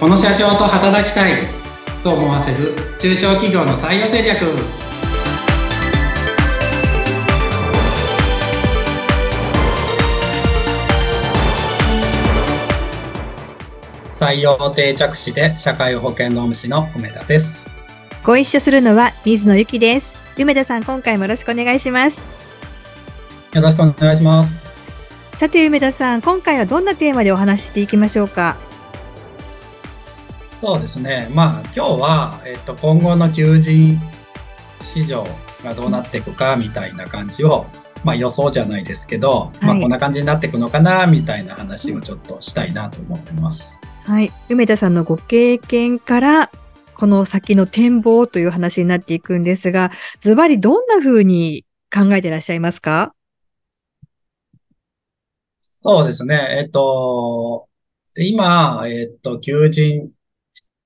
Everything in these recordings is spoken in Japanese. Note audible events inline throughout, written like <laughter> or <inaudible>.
この社長と働きたいと思わせる中小企業の採用戦略。採用定着士で社会保険労務士の梅田です。ご一緒するのは水野ゆきです。梅田さん今回もよろしくお願いします。よろしくお願いします。さて梅田さん今回はどんなテーマでお話ししていきましょうか？そうですねまあ今日は、えっと、今後の求人市場がどうなっていくかみたいな感じを、まあ、予想じゃないですけど、はい、まあ、こんな感じになっていくのかなみたいな話をちょっとしたいなと思ってます。はい。梅田さんのご経験から、この先の展望という話になっていくんですが、ズバリどんな風に考えていらっしゃいますか？そうですね。えっと、今、えっと、求人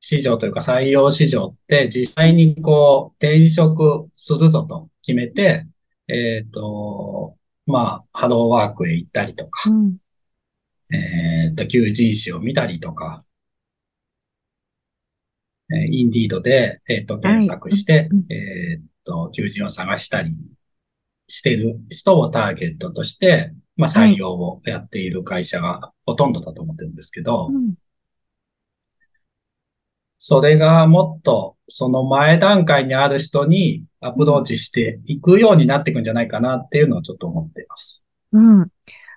市場というか採用市場って実際にこう転職するぞと決めて、えっ、と、まあ、ハローワークへ行ったりとか、うん、えっ、と、求人誌を見たりとか、えインディードで、えっ、と、検索して、はい、えっ、と、求人を探したりしてる人をターゲットとして、まあ、採用をやっている会社がほとんどだと思ってるんですけど、うんそれがもっとその前段階にある人にアプローチしていくようになっていくんじゃないかなっていうのをちょっと思っています。うん。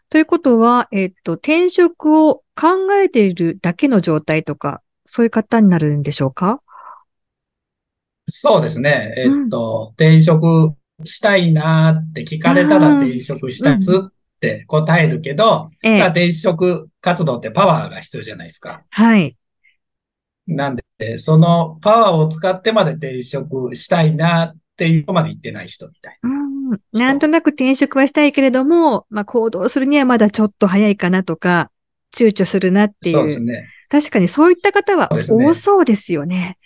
ということは、えっと、転職を考えているだけの状態とか、そういう方になるんでしょうか？そうですね。えっと、うん、転職したいなって聞かれたら転職したいつって答えるけど、うん、転職活動ってパワーが必要じゃないですか。はい。なんで、そのパワーを使ってまで転職したいなっていうまで言ってない人みたいな。うん、なんとなく転職はしたいけれども、まあ行動するにはまだちょっと早いかなとか、躊躇するなっていう。そうですね。確かにそういった方は多そうですよね。ね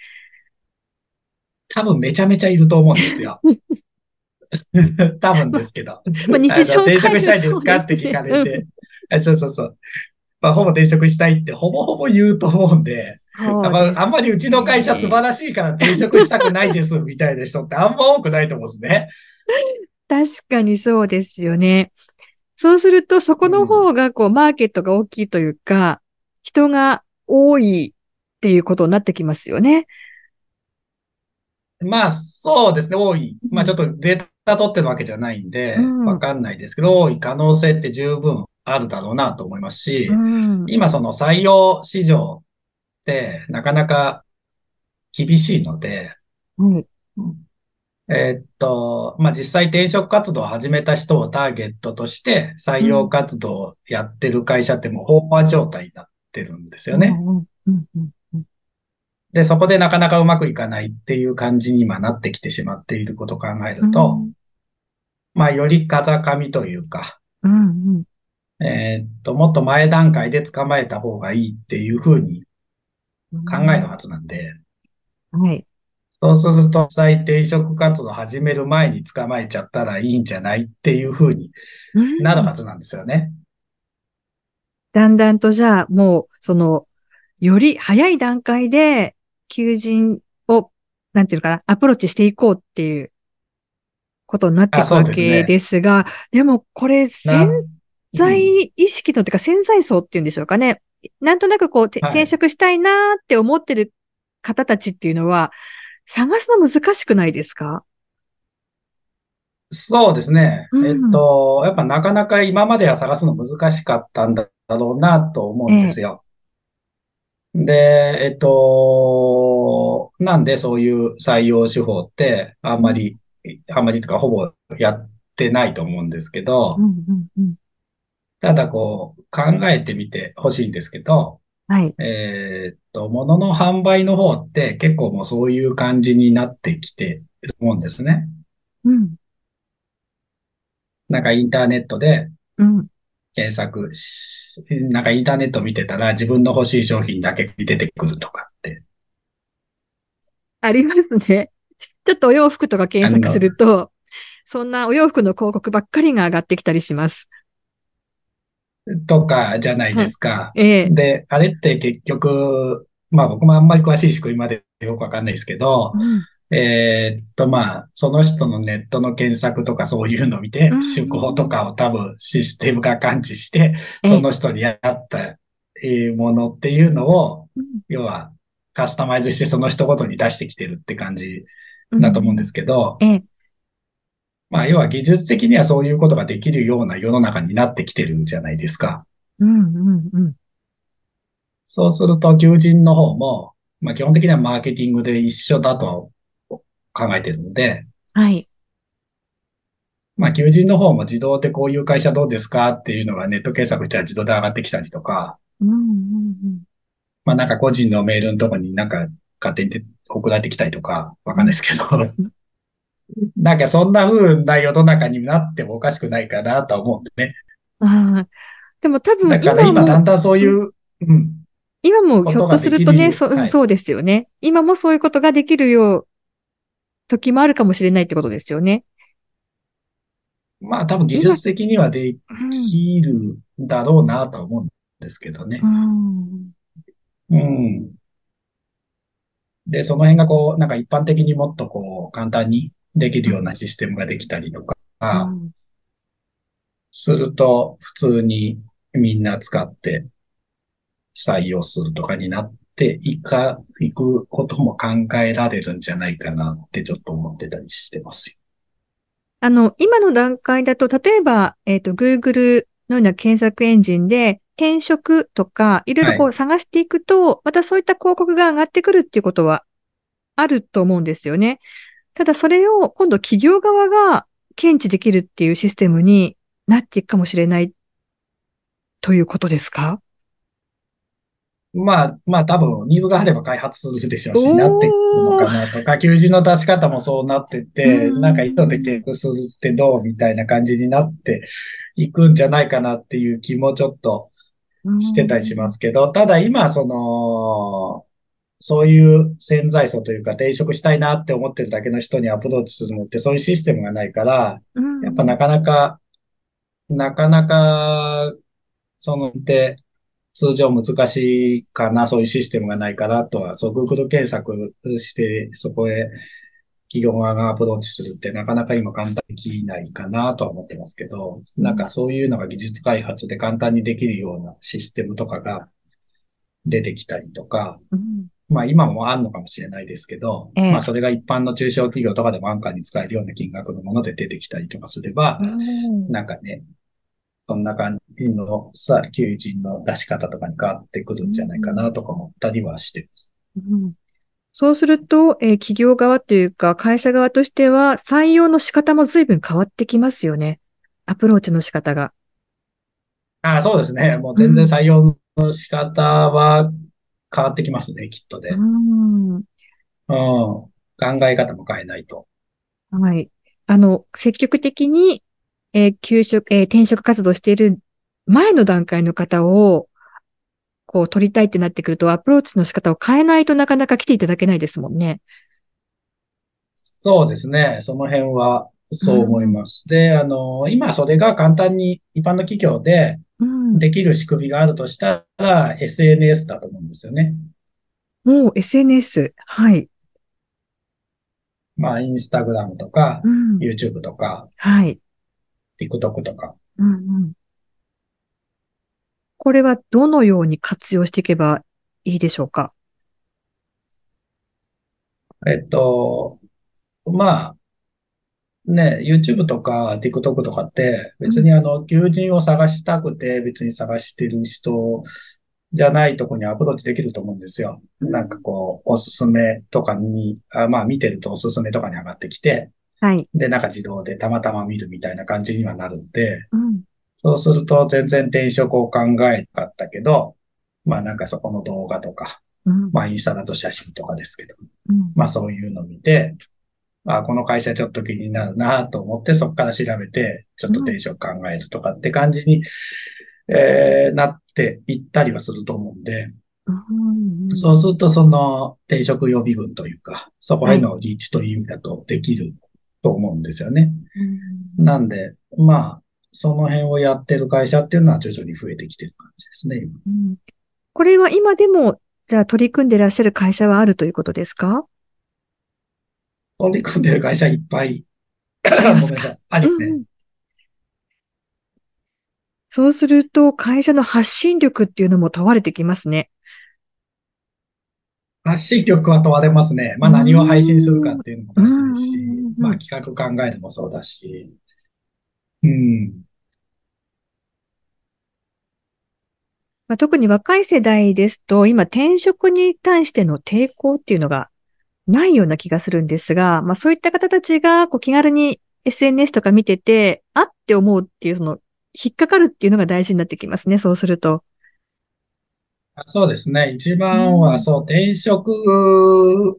多分めちゃめちゃいると思うんですよ。<laughs> 多分ですけど。<laughs> まあ、日常転職したいですか？って聞かれて。そうそうそう。まあ、ほぼ転職したいってほぼほぼ言うと思うんで、あんまりうちの会社素晴らしいから転職したくないです <laughs> みたいな人ってあんま多くないと思うんですね。確かにそうですよね。そうすると、そこの方が、こう、マーケットが大きいというか、人が多いっていうことになってきますよね。まあ、そうですね、多い。まあ、ちょっとデータ取ってるわけじゃないんで、わかんないですけど、多い可能性って十分あるだろうなと思いますし、今その採用市場ってなかなか厳しいので、うん、えー、っと、まあ、実際転職活動を始めた人をターゲットとして採用活動をやってる会社ってもう飽和状態になってるんですよね。で、そこでなかなかうまくいかないっていう感じに今なってきてしまっていることを考えると、うん、まあ、より風上というか、うんうん、えっと、もっと前段階で捕まえた方がいいっていうふうに考えるはずなんで、はい。そうすると、再転職活動始める前に捕まえちゃったらいいんじゃないっていうふうになるはずなんですよね。だんだんとじゃあ、もう、その、より早い段階で、求人を、なんていうかな、アプローチしていこうっていうことになっていくわけですが、でね、でもこれ、潜在意識の、うん、てか潜在層っていうんでしょうかね。なんとなくこう、転職したいなって思ってる方たちっていうのは、探すの難しくないですか？そうですね。うん、えっと、やっぱなかなか今までは探すの難しかったんだろうなと思うんですよ。ええ、で、えっと、なんでそういう採用手法ってあんまり、あんまりとかほぼやってないと思うんですけど、うんうんうん、ただこう考えてみてほしいんですけど、はい。えっと、物の販売の方って結構もうそういう感じになってきてると思うんですね。うん。なんかインターネットで、検索し、うん、なんかインターネット見てたら自分の欲しい商品だけ出てくるとかって。ありますね。ちょっとお洋服とか検索すると、そんなお洋服の広告ばっかりが上がってきたりします。とかじゃないですか。ええ、で、あれって結局、まあ僕もあんまり詳しい仕組みまでよくわかんないですけど、うん、えー、っとまあ、その人のネットの検索とかそういうのを見て、趣向とかを多分システムが感知して、その人に合ったものっていうのを、要はカスタマイズしてその人ごとに出してきてるって感じだと思うんですけど、まあ、要は技術的にはそういうことができるような世の中になってきてるんじゃないですか。うんうんうん。そうすると、求人の方も、まあ基本的にはマーケティングで一緒だと考えてるので、はい。まあ求人の方も自動でこういう会社どうですかっていうのがネット検索したら自動で上がってきたりとか、うんうんうん、まあなんか個人のメールのとこになんか勝手に送られてきたりとか、わかんないですけど、<laughs> なんかそんな風な世の中になってもおかしくないかなと思うんでね。ああ。でも多分だから今だんだんそういう、うん。今もひょっとするとね、そはい、そうですよね。今もそういうことができるよう、時もあるかもしれないってことですよね。まあ多分技術的にはできるだろうなと思うんですけどね。うん。うん。で、その辺がこう、なんか一般的にもっとこう、簡単にできるようなシステムができたりとか、うん、すると、普通にみんな使って採用するとかになっていか、いくことも考えられるんじゃないかなってちょっと思ってたりしてますよ。あの、今の段階だと、例えば、えっ、ー、と、Google のような検索エンジンで、転職とか、いろいろこう探していくと、はい、またそういった広告が上がってくるっていうことはあると思うんですよね。ただそれを今度企業側が検知できるっていうシステムになっていくかもしれないということですか？まあ、まあ多分、ニーズがあれば開発するでしょうし、なっていくのかなとか、求人の出し方もそうなってて、なんか意図で結局するってどうみたいな感じになっていくんじゃないかなっていう気もちょっとしてたりしますけど、ただ今、その、そういう潜在層というか転職したいなって思ってるだけの人にアプローチするのってそういうシステムがないから、やっぱなかなか、なかなか、そのって通常難しいかな、そういうシステムがないからとは、そう、Google 検索して、そこへ企業側がアプローチするってなかなか今簡単にできないかなとは思ってますけど、なんかそういうのが技術開発で簡単にできるようなシステムとかが出てきたりとか、まあ今もあるのかもしれないですけど、ええ、まあそれが一般の中小企業とかでも安価に使えるような金額のもので出てきたりとかすれば、うん、なんかね、そんな感じのさ、求人の出し方とかに変わってくるんじゃないかなとか思ったりはしてます。うん、そうすると、えー、企業側というか会社側としては採用の仕方も随分変わってきますよね。アプローチの仕方が。ああ、そうですね。もう全然採用の仕方は変わってきますね、きっとで。うん。うん。考え方も変えないと。はい。あの、積極的に、えー、休職、えー、転職活動している前の段階の方を、こう、取りたいってなってくると、アプローチの仕方を変えないとなかなか来ていただけないですもんね。そうですね。その辺は、そう思います。うん、で、あの、今それが簡単に一般の企業で、できる仕組みがあるとしたら、SNS だと思うんですよね。もう SNS。はい。まあ、インスタグラムとか、うん、YouTube とか、はい。TikTok とか。うんうん。これはどのように活用していけばいいでしょうか？えっと、まあ、ね、YouTube とか TikTok とかって別にあの、求人を探したくて別に探してる人じゃないとこにアプローチできると思うんですよ。なんかこう、おすすめとかに、あまあ見てるとおすすめとかに上がってきて、はい。で、なんか自動でたまたま見るみたいな感じにはなるんで、うん、そうすると全然転職を考えなかったけど、まあなんかそこの動画とか、うん、まあインスタだと写真とかですけど、うん、まあそういうのを見て、あ、この会社ちょっと気になるなと思って、そこから調べて、ちょっと転職考えるとかって感じに、うん、えー、なっていったりはすると思うんで、うん、そうするとその転職予備軍というか、そこへのリーチという意味だとできると思うんですよね。うん、なんで、まあ、その辺をやってる会社っていうのは徐々に増えてきてる感じですね、これは今でもじゃあ取り組んでいらっしゃる会社はあるということですか？取り組んでる会社いっぱい。ごめんなさい。あるね、うん。そうすると、会社の発信力っていうのも問われてきますね。発信力は問われますね。まあ何を配信するかっていうのも大事ですし、まあ企画考えてもそうだし、うん。まあ、特に若い世代ですと、今転職に対しての抵抗っていうのがないような気がするんですが、まあそういった方たちがこう気軽に SNS とか見てて、あって思うっていうその引っかかるっていうのが大事になってきますね、そうすると。そうですね。一番は、そう、転職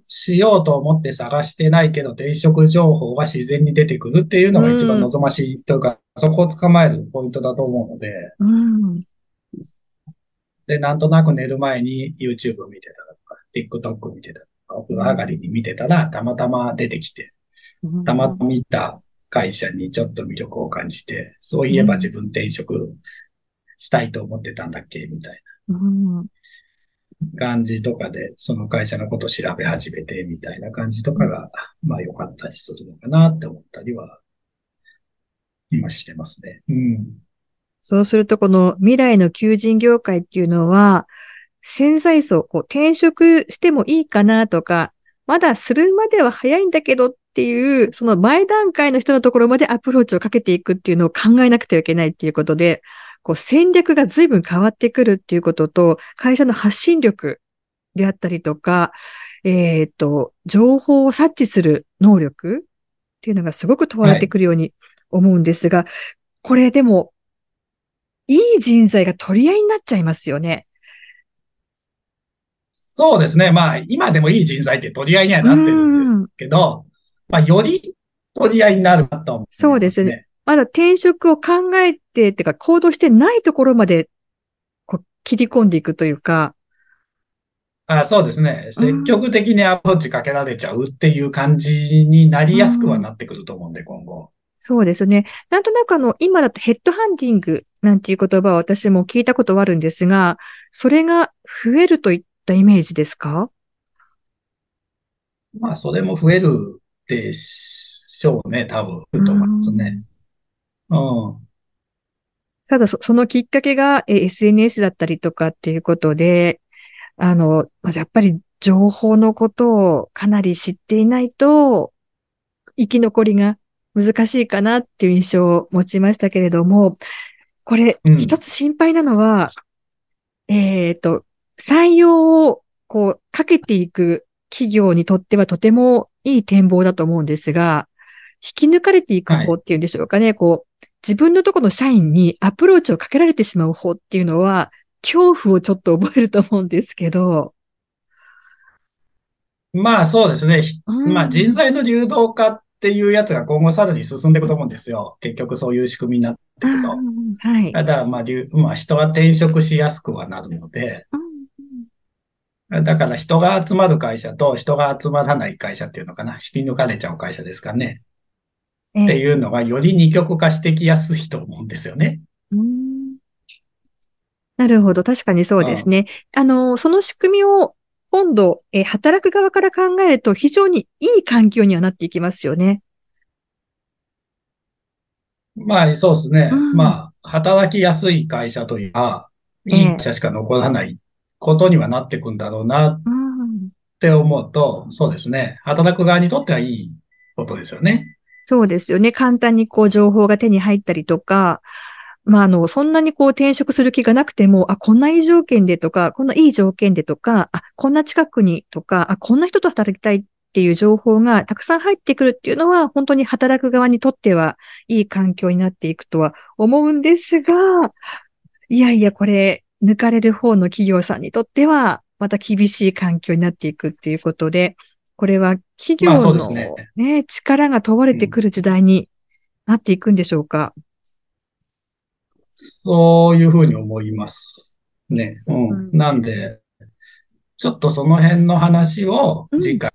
しようと思って探してないけど、転職情報は自然に出てくるっていうのが一番望ましいというか、うん、そこを捕まえるポイントだと思うので、うん、で、なんとなく寝る前に YouTube 見てたらとか、TikTok 見てた風呂上がりに見てたら、たまたま出てきて、たまたま見た会社にちょっと魅力を感じて、そういえば自分転職したいと思ってたんだっけみたいな感じとかで、その会社のことを調べ始めてみたいな感じとかが、まあ良かったりするのかなって思ったりは、今してますね。うん。そうすると、この未来の求人業界っていうのは、潜在層、こう転職してもいいかなとか、まだするまでは早いんだけどっていう、その前段階の人のところまでアプローチをかけていくっていうのを考えなくてはいけないっていうことで、こう戦略が随分変わってくるっていうことと、会社の発信力であったりとか、えっ、ー、と、情報を察知する能力っていうのがすごく問われてくるように思うんですが、はい、これでも、いい人材が取り合いになっちゃいますよね。そうですね。まあ、今でもいい人材って取り合いにはなってるんですけど、まあ、より取り合いになると思う、ね、そうですね。まだ転職を考えて、ってか行動してないところまでこう切り込んでいくというか。あそうですね。積極的にアプローチかけられちゃうっていう感じになりやすくはなってくると思うんで、今後。そうですね。なんとなくあの、今だとヘッドハンティングなんていう言葉を私も聞いたことはあるんですが、それが増えるといったイメージですか？まあ、それも増えるでしょうね、多分、と思いますね。うん。ただそ、そのきっかけが、え SNS だったりとかっていうことで、あの、やっぱり情報のことをかなり知っていないと、生き残りが難しいかなっていう印象を持ちましたけれども、これ、一つ心配なのは、うん、えっ、ー、と、採用をこう、かけていく企業にとってはとてもいい展望だと思うんですが、引き抜かれていく方っていうんでしょうかね、はい、こう、自分のところの社員にアプローチをかけられてしまう方っていうのは、恐怖をちょっと覚えると思うんですけど。まあそうですね。うん、まあ人材の流動化っていうやつが今後さらに進んでいくと思うんですよ。結局そういう仕組みになっていくと。はい。ただまあ、まあ人は転職しやすくはなるので、うん、だから人が集まる会社と人が集まらない会社っていうのかな。引き抜かれちゃう会社ですかね。っていうのがより二極化してきやすいと思うんですよね。なるほど。確かにそうですね。あの、その仕組みを今度、え働く側から考えると非常にいい環境にはなっていきますよね。まあ、そうですね。うん、まあ、働きやすい会社というか、いい会社しか残らないことにはなっていくんだろうなって思うと、そうですね。働く側にとってはいいことですよね。そうですよね。簡単にこう情報が手に入ったりとか、まあ、あの、そんなにこう転職する気がなくても、あ、こんないい条件でとか、こんないい条件でとか、あ、こんな近くにとか、あ、こんな人と働きたいっていう情報がたくさん入ってくるっていうのは、本当に働く側にとってはいい環境になっていくとは思うんですが、いやいや、これ、抜かれる方の企業さんにとっては、また厳しい環境になっていくっていうことで、これは企業のね、ね力が問われてくる時代になっていくんでしょうか、うん、そういうふうに思います。ね。うん。うん、なんで、ちょっとその辺の話を次回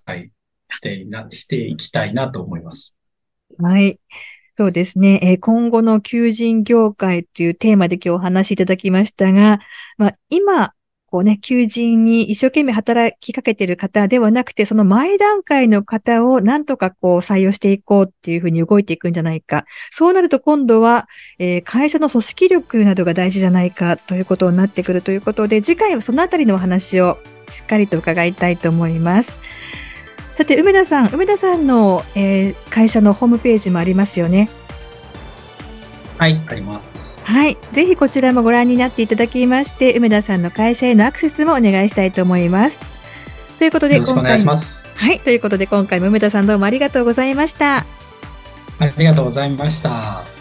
していな、うん、していきたいなと思います。はい。そうですね。えー、今後の求人業界というテーマで今日お話しいただきましたが、まあ、今、こうね、求人に一生懸命働きかけている方ではなくて、その前段階の方をなんとかこう採用していこうっていうふうに動いていくんじゃないか。そうなると今度は、えー、会社の組織力などが大事じゃないかということになってくるということで、次回はそのあたりのお話をしっかりと伺いたいと思います。さて、梅田さん、梅田さんの、えー、会社のホームページもありますよね。はい、あります。はい。ぜひこちらもご覧になっていただきまして、梅田さんの会社へのアクセスもお願いしたいと思います。ということで、よろしくお願いします。はい。ということで、今回も梅田さんどうもありがとうございました。ありがとうございました。